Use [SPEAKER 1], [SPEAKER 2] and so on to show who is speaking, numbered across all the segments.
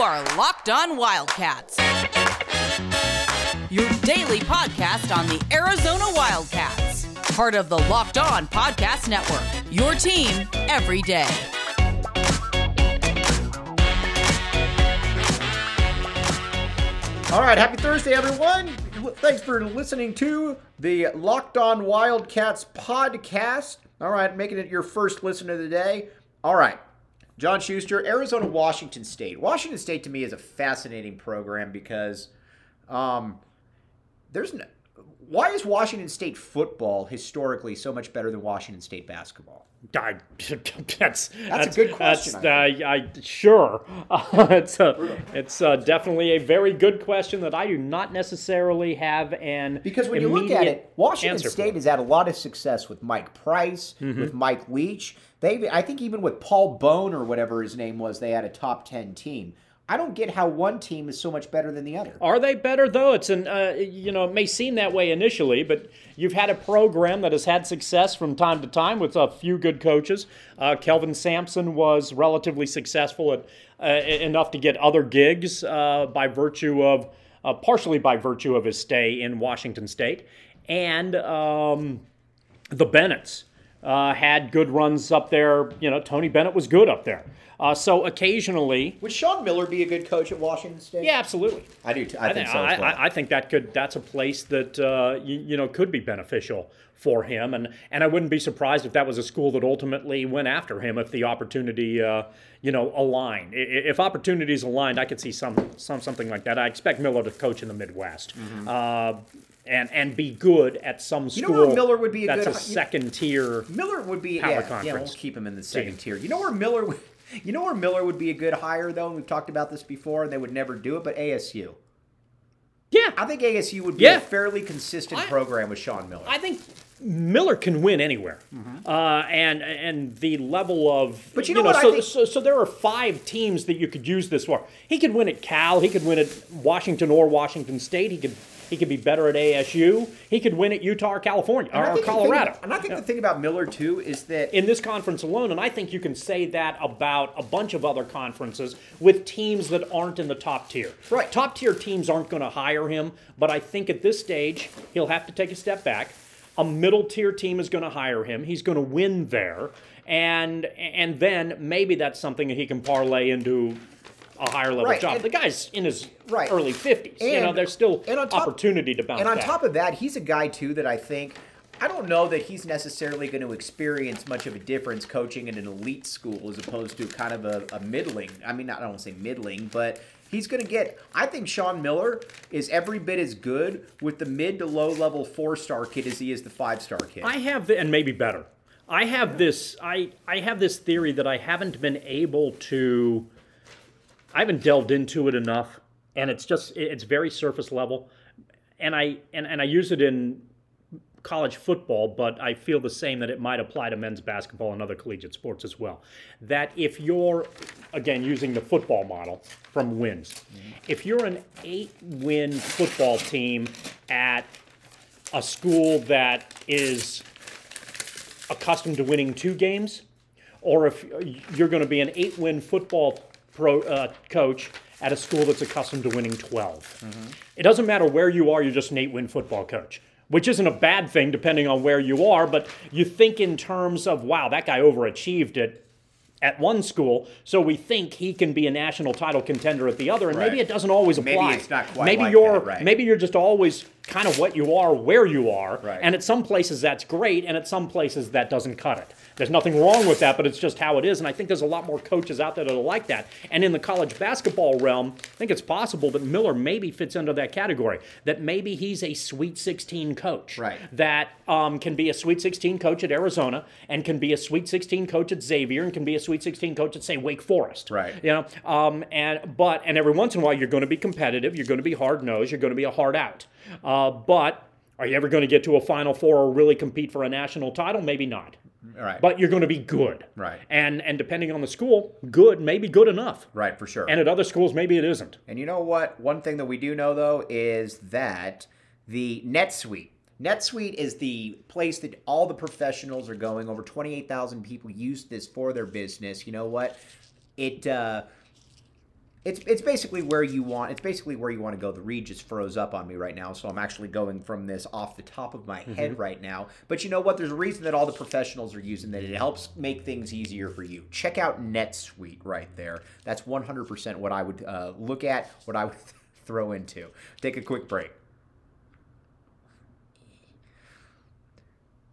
[SPEAKER 1] are Locked On Wildcats, your daily podcast on the Arizona Wildcats, part of the Locked On Podcast Network. Your team every day.
[SPEAKER 2] All right, happy Thursday, everyone. Thanks for listening to the Locked On Wildcats podcast. All right, making it your first listen of the day. All right, John Schuster, Arizona, Washington State. Washington State to me is a fascinating program because um, there's no, why is Washington State football historically so much better than Washington State basketball?
[SPEAKER 3] I, that's,
[SPEAKER 2] that's, a good question.
[SPEAKER 3] That's, I, I, sure, uh, it's a, it's uh, definitely a very good question that I do not necessarily have an
[SPEAKER 2] because when you look at it, Washington State has had a lot of success with Mike Price, mm-hmm. with Mike Leach. They, I think, even with Paul Bone or whatever his name was, they had a top ten team. I don't get how one team is so much better than the other.
[SPEAKER 3] Are they better though? It's an uh, you know it may seem that way initially, but you've had a program that has had success from time to time with a few good coaches. Uh, Kelvin Sampson was relatively successful at uh, enough to get other gigs uh, by virtue of uh, partially by virtue of his stay in Washington State, and um, the Bennetts uh, had good runs up there. You know, Tony Bennett was good up there. Uh, so occasionally,
[SPEAKER 2] would Sean Miller be a good coach at Washington State?
[SPEAKER 3] Yeah, absolutely.
[SPEAKER 2] I do. T- I, I think, think so.
[SPEAKER 3] I,
[SPEAKER 2] well.
[SPEAKER 3] I, I, think that could. That's a place that uh, you, you, know could be beneficial for him, and and I wouldn't be surprised if that was a school that ultimately went after him if the opportunity, uh, you know, aligned. If opportunities aligned, I could see some some something like that. I expect Miller to coach in the Midwest. Mm-hmm. And and be good at some school.
[SPEAKER 2] You know where Miller would be a
[SPEAKER 3] that's
[SPEAKER 2] good,
[SPEAKER 3] a second tier.
[SPEAKER 2] Miller would be
[SPEAKER 3] power
[SPEAKER 2] yeah,
[SPEAKER 3] conference.
[SPEAKER 2] Yeah, we'll keep him in the second team. tier. You know where Miller would you know where Miller would be a good hire though, and we've talked about this before, and they would never do it, but ASU.
[SPEAKER 3] Yeah,
[SPEAKER 2] I think ASU would be
[SPEAKER 3] yeah.
[SPEAKER 2] a fairly consistent I, program with Sean Miller.
[SPEAKER 3] I think Miller can win anywhere, mm-hmm. uh, and and the level of
[SPEAKER 2] but you know, you
[SPEAKER 3] know
[SPEAKER 2] what
[SPEAKER 3] so,
[SPEAKER 2] think...
[SPEAKER 3] so, so there are five teams that you could use this for. He could win at Cal, he could win at Washington or Washington State, he could he could be better at ASU. He could win at Utah or California or Colorado.
[SPEAKER 2] About, and I think yeah. the thing about Miller too is that
[SPEAKER 3] in this conference alone, and I think you can say that about a bunch of other conferences with teams that aren't in the top tier.
[SPEAKER 2] Right.
[SPEAKER 3] Top tier teams aren't going to hire him, but I think at this stage he'll have to take a step back. A middle tier team is going to hire him. He's going to win there, and and then maybe that's something that he can parlay into a higher level
[SPEAKER 2] right.
[SPEAKER 3] job.
[SPEAKER 2] And,
[SPEAKER 3] the guy's in his
[SPEAKER 2] right.
[SPEAKER 3] early 50s. And, you know, there's still
[SPEAKER 2] top,
[SPEAKER 3] opportunity to bounce
[SPEAKER 2] And on
[SPEAKER 3] back.
[SPEAKER 2] top of that, he's a guy, too, that I think. I don't know that he's necessarily going to experience much of a difference coaching in an elite school as opposed to kind of a, a middling. I mean, I don't want to say middling, but he's going to get. I think Sean Miller is every bit as good with the mid to low level four star kid as he is the five star kid.
[SPEAKER 3] I have, the, and maybe better. I have this. I I have this theory that I haven't been able to I haven't delved into it enough, and it's just it's very surface level, and I and, and I use it in college football, but I feel the same that it might apply to men's basketball and other collegiate sports as well. That if you're, again, using the football model from wins, mm-hmm. if you're an eight win football team at a school that is accustomed to winning two games, or if you're going to be an eight win football pro, uh, coach at a school that's accustomed to winning 12. Mm-hmm. It doesn't matter where you are, you're just an eight win football coach, which isn't a bad thing depending on where you are, but you think in terms of, wow, that guy overachieved it at one school, so we think he can be a national title contender at the other, and right. maybe it doesn't always apply.
[SPEAKER 2] Maybe it's not quite.
[SPEAKER 3] Maybe
[SPEAKER 2] like
[SPEAKER 3] you're
[SPEAKER 2] that, right.
[SPEAKER 3] maybe you're just always kind of what you are where you are,
[SPEAKER 2] right.
[SPEAKER 3] and at some places that's great, and at some places that doesn't cut it. There's nothing wrong with that, but it's just how it is. And I think there's a lot more coaches out there that are like that. And in the college basketball realm, I think it's possible that Miller maybe fits under that category. That maybe he's a Sweet 16 coach.
[SPEAKER 2] Right.
[SPEAKER 3] That um, can be a Sweet 16 coach at Arizona and can be a Sweet 16 coach at Xavier and can be a Sweet 16 coach at say Wake Forest.
[SPEAKER 2] Right.
[SPEAKER 3] You know. Um, and but and every once in a while you're going to be competitive. You're going to be hard nosed. You're going to be a hard out. Uh, but are you ever going to get to a Final Four or really compete for a national title? Maybe not.
[SPEAKER 2] Right.
[SPEAKER 3] But you're going to be good.
[SPEAKER 2] Right.
[SPEAKER 3] And and depending on the school, good, maybe good enough.
[SPEAKER 2] Right, for sure.
[SPEAKER 3] And at other schools, maybe it isn't.
[SPEAKER 2] And you know what? One thing that we do know though is that the NetSuite. NetSuite is the place that all the professionals are going. Over 28,000 people use this for their business. You know what? It uh, it's it's basically where you want it's basically where you want to go. The read just froze up on me right now, so I'm actually going from this off the top of my head right now. But you know what? There's a reason that all the professionals are using that. It helps make things easier for you. Check out NetSuite right there. That's 100% what I would uh, look at, what I would throw into. Take a quick break.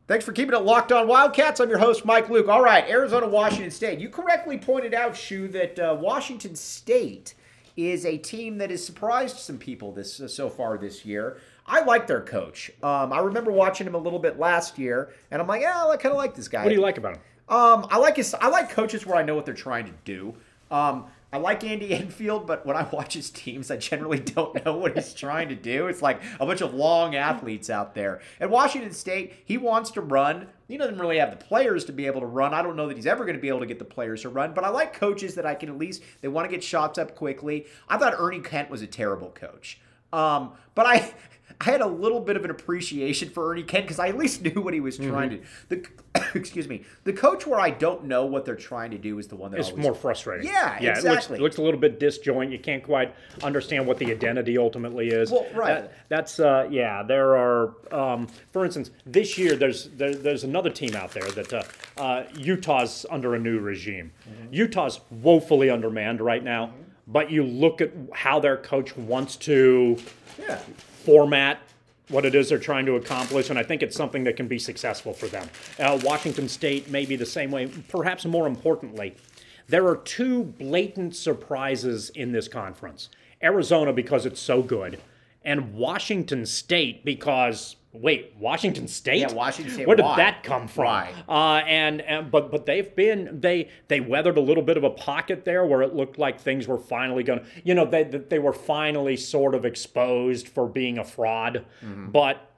[SPEAKER 2] Thanks for keeping it locked on Wildcats. I'm your host, Mike Luke. All right, Arizona, Washington State. You correctly pointed out, Shu, that uh, Washington State is a team that has surprised some people this uh, so far this year. I like their coach. Um, I remember watching him a little bit last year, and I'm like, yeah, I kind of like this guy.
[SPEAKER 3] What do you like about him?
[SPEAKER 2] Um, I like his. I like coaches where I know what they're trying to do. Um, I like Andy Enfield, but when I watch his teams, I generally don't know what he's trying to do. It's like a bunch of long athletes out there. At Washington State, he wants to run. He doesn't really have the players to be able to run. I don't know that he's ever going to be able to get the players to run, but I like coaches that I can at least they want to get shots up quickly. I thought Ernie Kent was a terrible coach. Um, but I I had a little bit of an appreciation for Ernie Kent because I at least knew what he was trying
[SPEAKER 3] Mm-hmm.
[SPEAKER 2] to. The excuse me, the coach where I don't know what they're trying to do is the one that
[SPEAKER 3] It's
[SPEAKER 2] always
[SPEAKER 3] more frustrating.
[SPEAKER 2] Yeah,
[SPEAKER 3] yeah.
[SPEAKER 2] exactly.
[SPEAKER 3] It looks, it looks a little bit disjoint. You can't quite understand what the identity ultimately is.
[SPEAKER 2] Well, right.
[SPEAKER 3] That- that's uh, yeah. There are, um, for instance, this year there's there, there's another team out there that uh, uh, Utah's under a new regime.
[SPEAKER 2] Mm-hmm.
[SPEAKER 3] Utah's woefully undermanned right now. But you look at how their coach wants to
[SPEAKER 2] Yeah.
[SPEAKER 3] Format what it is they're trying to accomplish, and I think it's something that can be successful for them. Uh, Washington State may be the same way. Perhaps more importantly, there are two blatant surprises in this conference Arizona, because it's so good, and Washington State, because. Wait, Washington State?
[SPEAKER 2] Yeah, Washington State,
[SPEAKER 3] Where did
[SPEAKER 2] why?
[SPEAKER 3] that come from?
[SPEAKER 2] Why?
[SPEAKER 3] Uh, and, and but but they've been they they weathered a little bit of a pocket there where it looked like things were finally going to you know they they were finally sort of exposed for being a fraud,
[SPEAKER 2] Mm-hmm.
[SPEAKER 3] but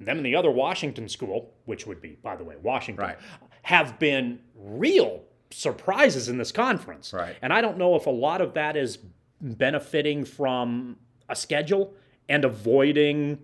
[SPEAKER 3] them and the other Washington school, which would be by the way Washington,
[SPEAKER 2] Right.
[SPEAKER 3] have been real surprises in this conference.
[SPEAKER 2] Right.
[SPEAKER 3] And I don't know if a lot of that is benefiting from a schedule and avoiding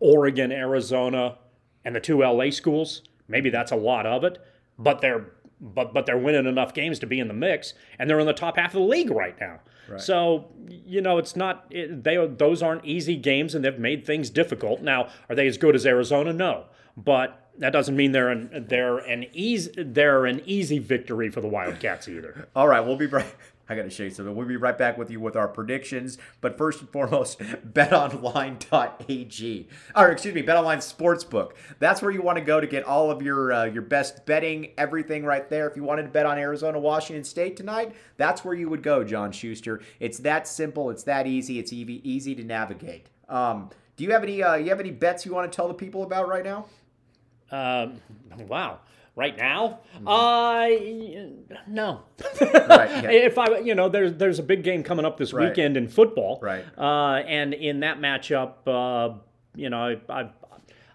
[SPEAKER 3] Oregon, Arizona, and the two LA schools. Maybe that's a lot of it, but they're but but they're winning enough games to be in the mix, and they're in the top half of the league right now. So you know it's not it, they those aren't easy games, and they've made things difficult. Now, are they as good as Arizona? No, but that doesn't mean they're an they're an easy they're an easy victory for the Wildcats either.
[SPEAKER 2] All right, we'll be right. I got to show you something. We'll be right back with you with our predictions. But first and foremost, betonline.ag. Or excuse me, betonline sportsbook. That's where you want to go to get all of your uh, your best betting, everything right there. If you wanted to bet on Arizona, Washington State tonight, that's where you would go, John Schuster. It's that simple. It's that easy. It's easy, easy to navigate. Um, do you have any uh, you have any bets you want to tell the people about right now?
[SPEAKER 3] Um, wow. Right now, I no.
[SPEAKER 2] Right, yeah.
[SPEAKER 3] If I, you know, there's there's a big game coming up this
[SPEAKER 2] Right.
[SPEAKER 3] weekend in football,
[SPEAKER 2] Right.
[SPEAKER 3] Uh, and in that matchup, uh, you know, I, I,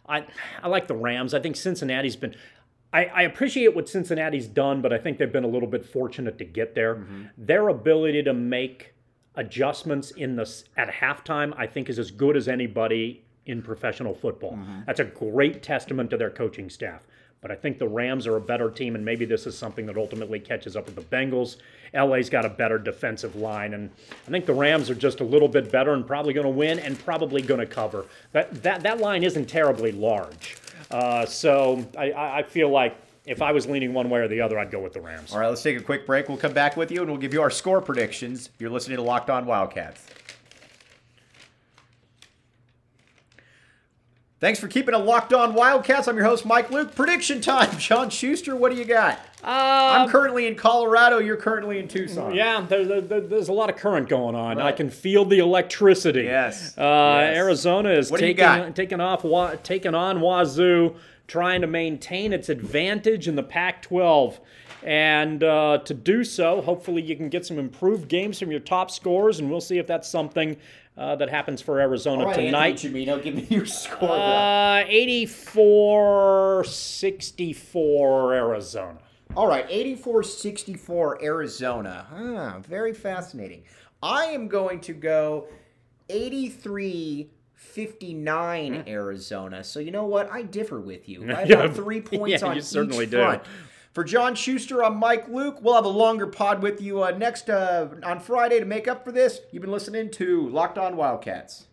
[SPEAKER 3] I, I like the Rams. I think Cincinnati's been. I, I appreciate what Cincinnati's done, but I think they've been a little bit fortunate to get there.
[SPEAKER 2] Mm-hmm.
[SPEAKER 3] Their ability to make adjustments in the at halftime, I think, is as good as anybody in professional football.
[SPEAKER 2] Mm-hmm.
[SPEAKER 3] That's a great testament to their coaching staff. But I think the Rams are a better team, and maybe this is something that ultimately catches up with the Bengals. LA's got a better defensive line, and I think the Rams are just a little bit better and probably going to win and probably going to cover. That that that line isn't terribly large, uh, so I, I I feel like if I was leaning one way or the other, I'd go with the Rams.
[SPEAKER 2] All right, let's take a quick break. We'll come back with you and we'll give you our score predictions. You're listening to Locked On Wildcats. Thanks for keeping it locked on Wildcats. I'm your host, Mike Luke. Prediction time. Sean Schuster, what do you got? I'm currently in Colorado. You're currently in Tucson.
[SPEAKER 3] Yeah, there, there, there's a lot of current going on. I can feel the electricity.
[SPEAKER 2] Yes,
[SPEAKER 3] Uh,
[SPEAKER 2] yes.
[SPEAKER 3] Arizona is
[SPEAKER 2] What
[SPEAKER 3] taking taking off Wa- taking on Wazoo, trying to maintain its advantage in the Pac-12. And uh, to do so, hopefully you can get some improved games from your top scorers, and we'll see if that's something uh, that happens for Arizona
[SPEAKER 2] right,
[SPEAKER 3] tonight.
[SPEAKER 2] Anthony Chimino, give me your score.
[SPEAKER 3] Uh, 84-64 Arizona.
[SPEAKER 2] All right, 84-64 Arizona. Ah, very fascinating. I am going to go 83-59 Arizona. So you know what? I differ with you. I
[SPEAKER 3] Yeah.
[SPEAKER 2] got three points
[SPEAKER 3] Yeah,
[SPEAKER 2] on
[SPEAKER 3] you certainly
[SPEAKER 2] each
[SPEAKER 3] do.
[SPEAKER 2] For John Schuster, I'm Mike Luke. We'll have a longer pod with you uh, next uh, on Friday to make up for this. You've been listening to Locked On Wildcats.